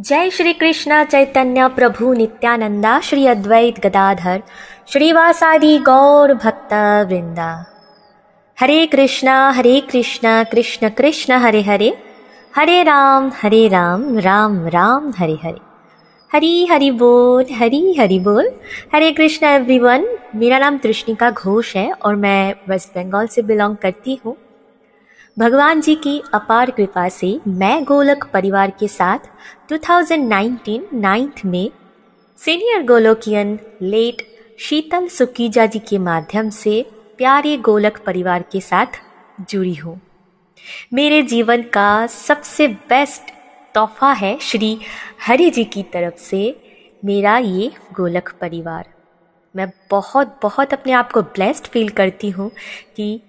जय श्री कृष्ण चैतन्य प्रभु नित्यानंदा श्री अद्वैत गदाधर, श्रीवासादि गौर भक्त वृंदा हरे कृष्णा हरे कृष्णा, कृष्ण कृष्ण, हरे हरे। हरे राम हरे राम राम राम, हरे हरे। हरी हरि बोल, हरी हरि बोल। हरे कृष्णा एवरीवन मेरा नाम तृष्णिका घोष है और मैं वेस्ट बंगाल से बिलोंग करती हूँ। भगवान जी की अपार कृपा से मैं गोलक परिवार के साथ 2019 नाइन्थ में सीनियर गोलोकियन लेट शीतल सुकीजा जी के माध्यम से प्यारे गोलक परिवार के साथ जुड़ी हूँ। मेरे जीवन का सबसे बेस्ट तोहफा है श्री हरि जी की तरफ़ से मेरा ये गोलक परिवार। मैं बहुत बहुत अपने आप को ब्लेस्ड फील करती हूँ कि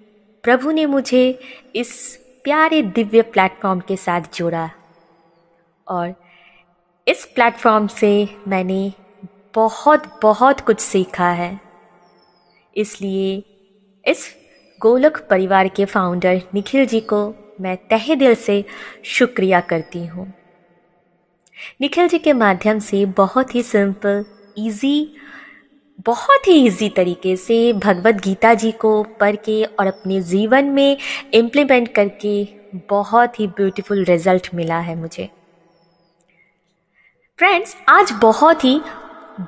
प्रभु ने मुझे इस प्यारे दिव्य प्लेटफॉर्म के साथ जोड़ा। और इस प्लेटफॉर्म से मैंने बहुत बहुत कुछ सीखा है। इसलिए इस गोलक परिवार के फाउंडर निखिल जी को मैं तहे दिल से शुक्रिया करती हूँ। निखिल जी के माध्यम से बहुत ही सिंपल इजी बहुत ही इजी तरीके से भगवत गीता जी को पढ़ के और अपने जीवन में इम्प्लीमेंट करके बहुत ही ब्यूटीफुल रिज़ल्ट मिला है मुझे। फ्रेंड्स आज बहुत ही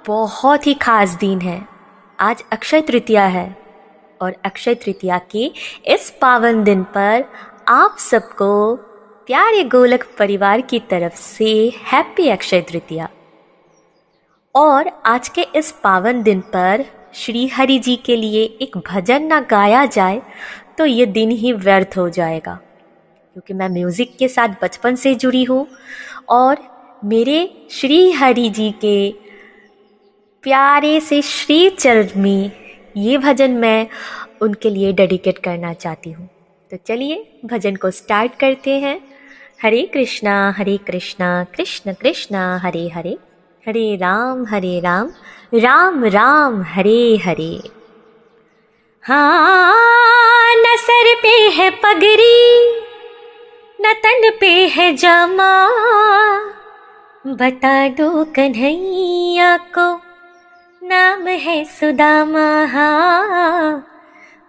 बहुत ही खास दिन है। आज अक्षय तृतीया है और अक्षय तृतीया के इस पावन दिन पर आप सबको प्यारे गोलक परिवार की तरफ़ से हैप्पी अक्षय तृतीया। और आज के इस पावन दिन पर श्री हरि जी के लिए एक भजन ना गाया जाए तो ये दिन ही व्यर्थ हो जाएगा। क्योंकि मैं म्यूज़िक के साथ बचपन से जुड़ी हूँ और मेरे श्री हरि जी के प्यारे से श्री चरण में ये भजन मैं उनके लिए डेडिकेट करना चाहती हूँ। तो चलिए भजन को स्टार्ट करते हैं। हरे कृष्णा हरे कृष्णा, कृष्ण कृष्णा, हरे हरे। हरे राम हरे राम राम राम, हरे हरे। हाँ न सर पे है पगड़ी न तन पे है जमा। बता दो कन्हैया को, नाम है सुदामा। हाँ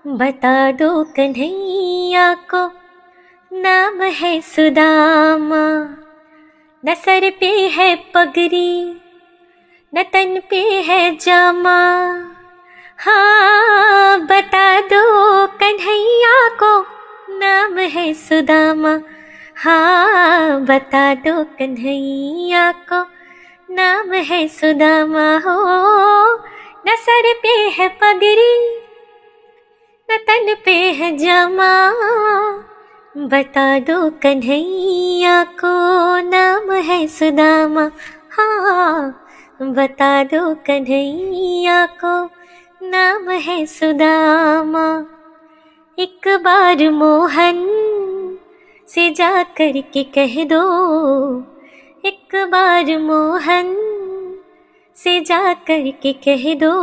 बता दो कन्हैया को, नाम है सुदामा। न सर पे है पगड़ी न तन पे है जामा। हाँ बता दो कन्हैया को नाम है सुदामा। हाँ बता दो कन्हैया को नाम है सुदामा। हो न सर पे है पगड़ी न तन पे है जामा। बता दो कन्हैया को नाम है सुदामा। हाँ बता दो कन्हैया को, नाम है सुदामा। एक बार मोहन से जा कर के कह दो, एक बार मोहन से जा कर के कह दो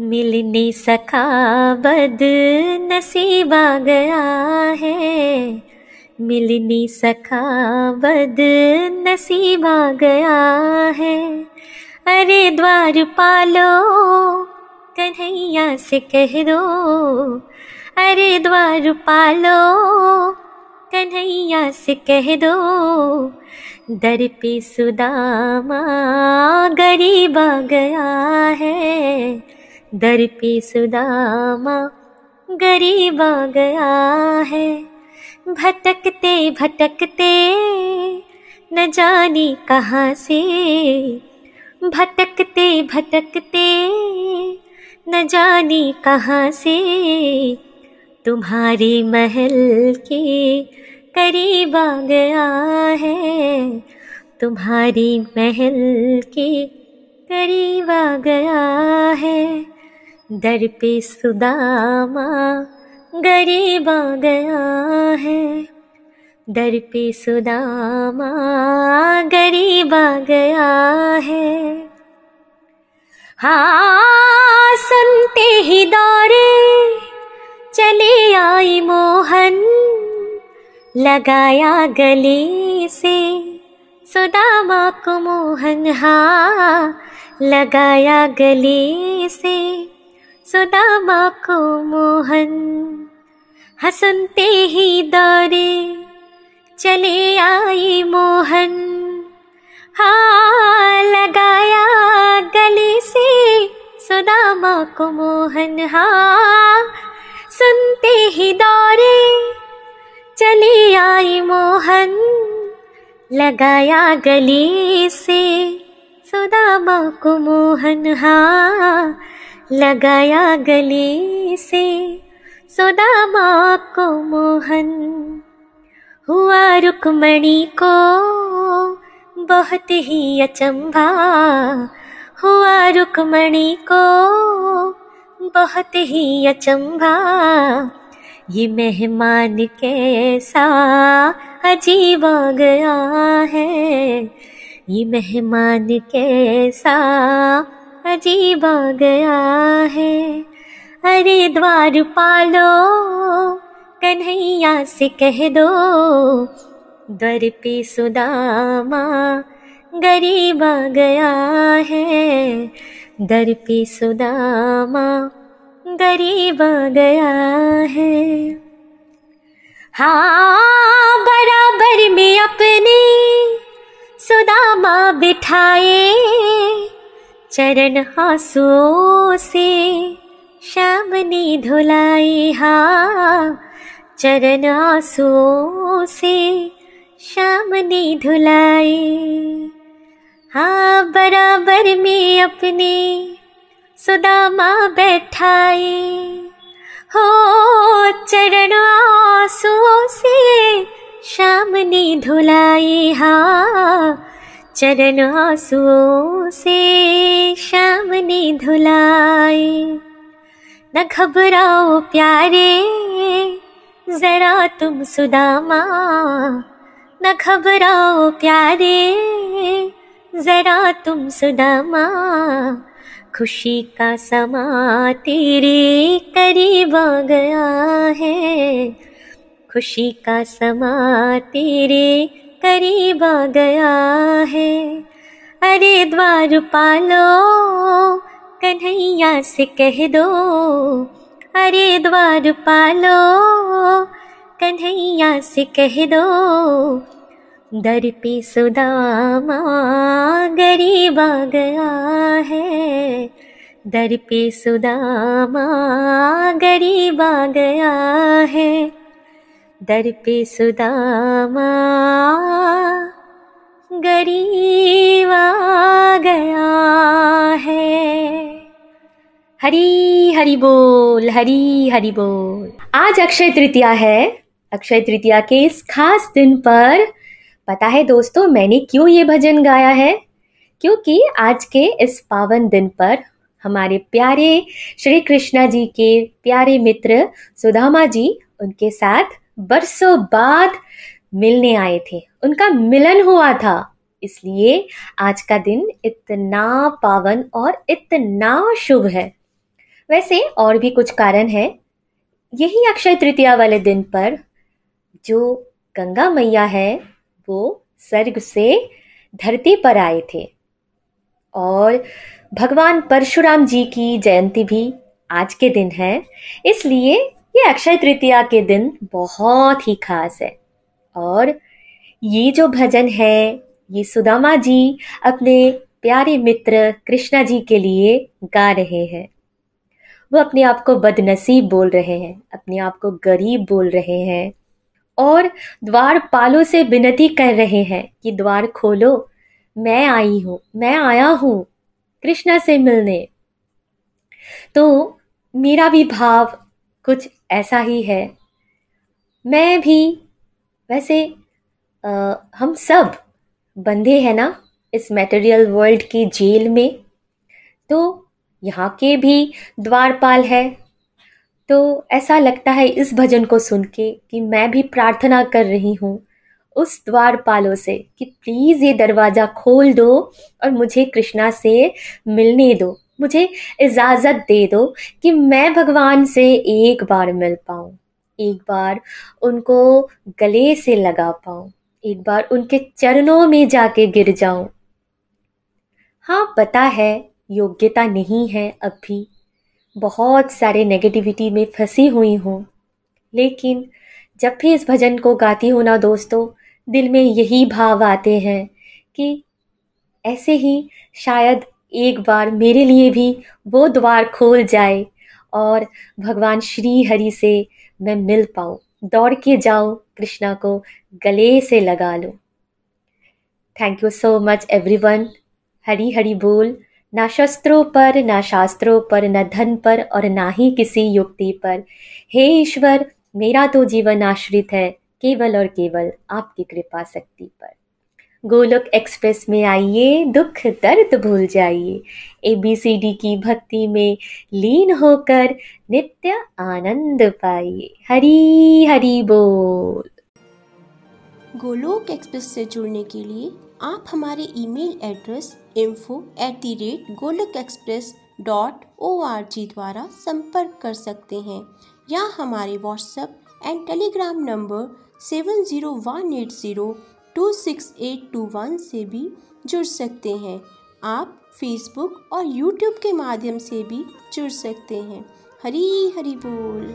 मिलने सका बद नसीबा गया है। मिलनी सखा बद नसीबा गया है। अरे द्वार पालो, कन्हैया से कह दो। अरे द्वार पालो, कन्हैया से कह दो। दर पे सुदामा गरीब आ गया है। दर पे सुदामा गरीब आ गया है। भटकते भटकते, न जाने कहाँ से। भटकते भटकते, न जाने कहाँ से। तुम्हारे महल के करीब आ गया है। तुम्हारी महल के करीब आ गया है। दर पे सुदामा गरीब आ गया है। दर पे सुदामा गरीब आ गया है। हाँ सुनते ही दौरे चले आई मोहन। लगाया गले से सुदामा को मोहन। हाँ लगाया गले से सुदामा को मोहन। हसनते ही दौड़े चले आई मोहन। हाँ लगाया गले से सुदामा को मोहन। हाँ सुनते ही दौड़े चली आई मोहन। लगाया गले से सुदामा को मोहन। हाँ लगाया गले से सुदामा को मोहन। हुआ रुक्मणी को बहुत ही अचंभा। हुआ रुक्मणी को बहुत ही अचंभा। ये मेहमान कैसा अजीब आ गया है। ये मेहमान कैसा अजीब आ गया है। अरे द्वार पालो, कन्हैया से कह दो। दर पे सुदामा गरीब आ गया है। दर पे सुदामा गरीब आ गया है। हाँ बराबर में अपने सुदामा बिठाए चरण आंसुओं से। शाम ने धुलाई हाँ चरण आंसुओं से शाम ने धुलाई हाँ बराबर में अपने सुदामा बैठाए हो चरण आंसुओं से शाम ने धुलाई हाँ चरण आंसुओं से शाम ने धुलाई न घबराओ प्यारे, जरा तुम सुदामा। न घबराओ प्यारे, जरा तुम सुदामा। खुशी का समा तेरे करीब आ गया है। खुशी का समा तेरे करीब आ गया है। अरे द्वार पालो कन्हैया से कह दो, अरे द्वार पालो। कन्हैया से कह दो, दर पे सुदामा गरीब आ गया है। दर पे सुदामा गरीब आ गया है। दर पे सुदामा गरीब आ गया हरी हरी बोल, हरी हरी बोल। आज अक्षय तृतीया है। अक्षय तृतीया के इस खास दिन पर पता है दोस्तों, मैंने क्यों ये भजन गाया है? क्योंकि आज के इस पावन दिन पर हमारे प्यारे श्री कृष्णा जी के प्यारे मित्र सुदामा जी उनके साथ बरसों बाद मिलने आए थे। उनका मिलन हुआ था। इसलिए आज का दिन इतना पावन और इतना शुभ है। वैसे और भी कुछ कारण है। यही अक्षय तृतीया वाले दिन पर जो गंगा मैया है, वो स्वर्ग से धरती पर आए थे। और भगवान परशुराम जी की जयंती भी आज के दिन है, इसलिए ये अक्षय तृतीया के दिन बहुत ही खास है। और ये जो भजन है, ये सुदामा जी अपने प्यारे मित्र कृष्णा जी के लिए गा रहे हैं। वो अपने आप को बदनसीब बोल रहे हैं अपने आप को गरीब बोल रहे हैं। और द्वार पालों से विनती कर रहे हैं कि द्वार खोलो। मैं आई हूँ मैं आया हूँ कृष्णा से मिलने। तो मेरा भी भाव कुछ ऐसा ही है। मैं भी वैसे आ, हम सब बंधे हैं ना इस मटेरियल वर्ल्ड की जेल में। तो यहाँ के भी द्वारपाल है। तो ऐसा लगता है इस भजन को सुन के कि मैं भी प्रार्थना कर रही हूँ उस द्वारपालों से कि प्लीज़ ये दरवाज़ा खोल दो और मुझे कृष्णा से मिलने दो, मुझे इजाज़त दे दो कि मैं भगवान से एक बार मिल पाऊँ, एक बार उनको गले से लगा पाऊँ, एक बार उनके चरणों में जाके गिर जाऊँ। हाँ पता है योग्यता नहीं है अब भी। बहुत सारे नेगेटिविटी में फंसी हुई हूँ। लेकिन जब भी इस भजन को गाती हूँ ना दोस्तों, दिल में यही भाव आते हैं कि ऐसे ही शायद एक बार मेरे लिए भी वो द्वार खोल जाए और भगवान श्री हरि से मैं मिल पाऊँ। दौड़ के जाऊँ, कृष्णा को गले से लगा लूँ। Thank you so much everyone Hari Hari बोल। ना शस्त्रों पर, ना शास्त्रों पर, न धन पर और ना ही किसी युक्ति पर। हे ईश्वर, मेरा तो जीवन आश्रित है, केवल और केवल आपकी कृपा शक्ति पर। गोलोक एक्सप्रेस में आइए, दुख दर्द भूल जाइए। एबीसीडी की भक्ति में लीन होकर नित्य आनंद पाइए। हरी हरी बोल। गोलोक एक्सप्रेस से जुड़ने के लिए आप हमारे email address info at the rate Golok express dot O R G द्वारा संपर्क कर सकते हैं, या हमारे WhatsApp and Telegram number seven zero one eight zero two six eight two one से भी जुड़ सकते हैं। आप फेसबुक और यूट्यूब के माध्यम से भी जुड़ सकते हैं। हरी हरी बोल।